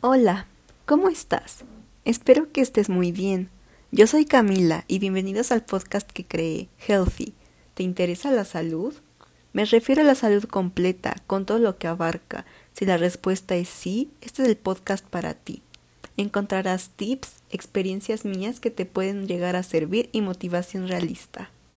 Hola, ¿cómo estás? Espero que estés muy bien. Yo soy Camila y bienvenidos al podcast que creé, Healthy. ¿Te interesa la salud? Me refiero a la salud completa, con todo lo que abarca. Si la respuesta es sí, este es el podcast para ti. Encontrarás tips, experiencias mías que te pueden llegar a servir y motivación realista.